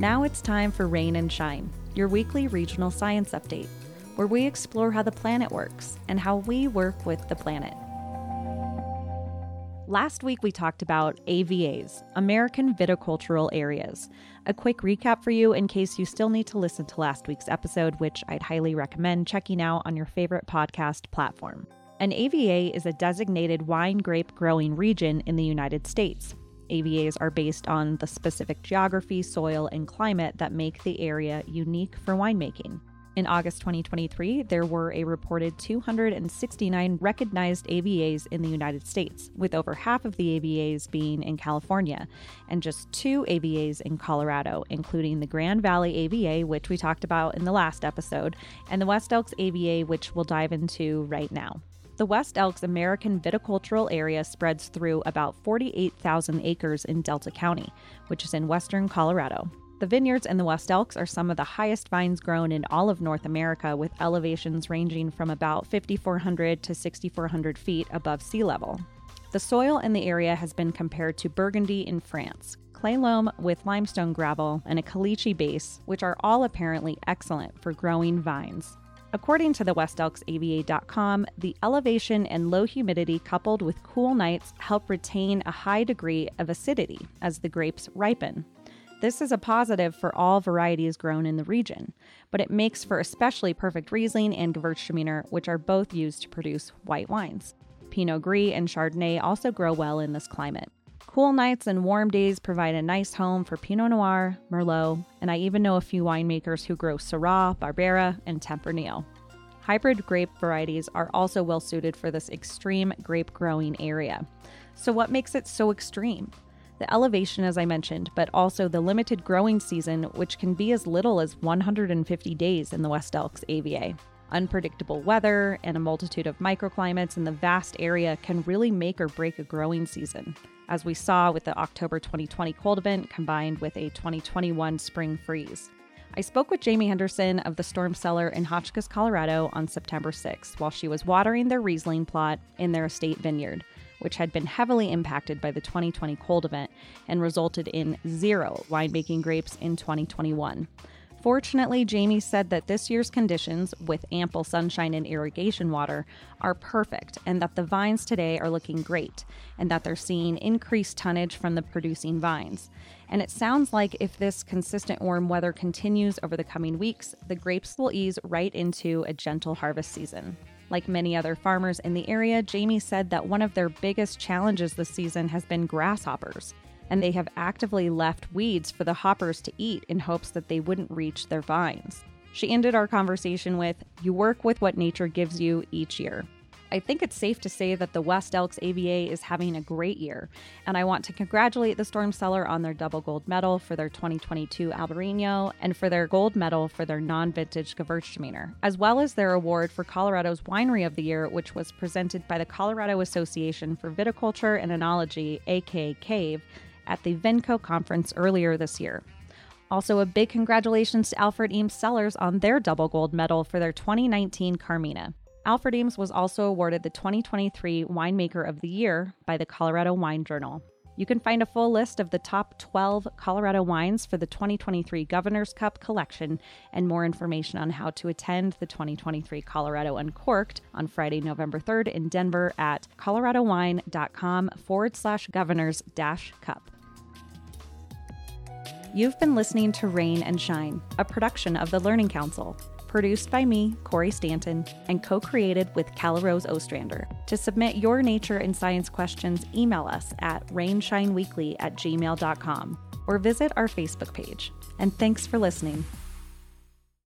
Now it's time for Rain and Shine, your weekly regional science update, where we explore how the planet works and how we work with the planet. Last week, we talked about AVAs, American Viticultural Areas. A quick recap for you in case you still need to listen to last week's episode, which I'd highly recommend checking out on your favorite podcast platform. An AVA is a designated wine grape growing region in the United States. AVAs are based on the specific geography, soil, and climate that make the area unique for winemaking. In August 2023, there were a reported 269 recognized AVAs in the United States, with over half of the AVAs being in California, and just two AVAs in Colorado, including the Grand Valley AVA, which we talked about in the last episode, and the West Elks AVA, which we'll dive into right now. The West Elks American Viticultural Area spreads through about 48,000 acres in Delta County, which is in western Colorado. The vineyards in the West Elks are some of the highest vines grown in all of North America, with elevations ranging from about 5,400 to 6,400 feet above sea level. The soil in the area has been compared to Burgundy in France, clay loam with limestone gravel, and a caliche base, which are all apparently excellent for growing vines. According to the WestElksAVA.com, the elevation and low humidity coupled with cool nights help retain a high degree of acidity as the grapes ripen. This is a positive for all varieties grown in the region, but it makes for especially perfect Riesling and Gewürztraminer, which are both used to produce white wines. Pinot Gris and Chardonnay also grow well in this climate. Cool nights and warm days provide a nice home for Pinot Noir, Merlot, and I even know a few winemakers who grow Syrah, Barbera, and Tempranillo. Hybrid grape varieties are also well suited for this extreme grape growing area. So, what makes it so extreme? The elevation, as I mentioned, but also the limited growing season, which can be as little as 150 days in the West Elks AVA. Unpredictable weather and a multitude of microclimates in the vast area can really make or break a growing season as we saw with the October 2020 cold event combined with a 2021 spring freeze. I spoke with Jamie Henderson of the Storm Cellar in Hotchkiss, Colorado on September 6th while she was watering their Riesling plot in their estate vineyard, which had been heavily impacted by the 2020 cold event and resulted in zero winemaking grapes in 2021. Fortunately, Jamie said that this year's conditions, with ample sunshine and irrigation water, are perfect and that the vines today are looking great and that they're seeing increased tonnage from the producing vines. And it sounds like if this consistent warm weather continues over the coming weeks, the grapes will ease right into a gentle harvest season. Like many other farmers in the area, Jamie said that one of their biggest challenges this season has been grasshoppers and they have actively left weeds for the hoppers to eat in hopes that they wouldn't reach their vines. She ended our conversation with You work with what nature gives you each year. I think it's safe to say that the West Elks AVA is having a great year, and I want to congratulate the Storm Cellar on their double gold medal for their 2022 Albarino and for their gold medal for their non vintage Gewürztraminer, as well as their award for Colorado's Winery of the Year, which was presented by the Colorado Association for Viticulture and Enology, aka CAVE, at the Vinco conference earlier this year. Also, a big congratulations to Alfred Eames Cellars on their double gold medal for their 2019 Carmina. Alfred Eames was also awarded the 2023 Winemaker of the Year by the Colorado Wine Journal. You can find a full list of the top 12 Colorado wines for the 2023 Governor's Cup collection and more information on how to attend the 2023 Colorado Uncorked on Friday, November 3rd in Denver at coloradowine.com forward slash governors dash cup. You've been listening to Rain and Shine, a production of the Learning Council produced by me, Corey Stanton, and co created with Rose Ostrander. To submit your nature and science questions, email us at rainshineweekly at gmail.com or visit our Facebook page. And thanks for listening.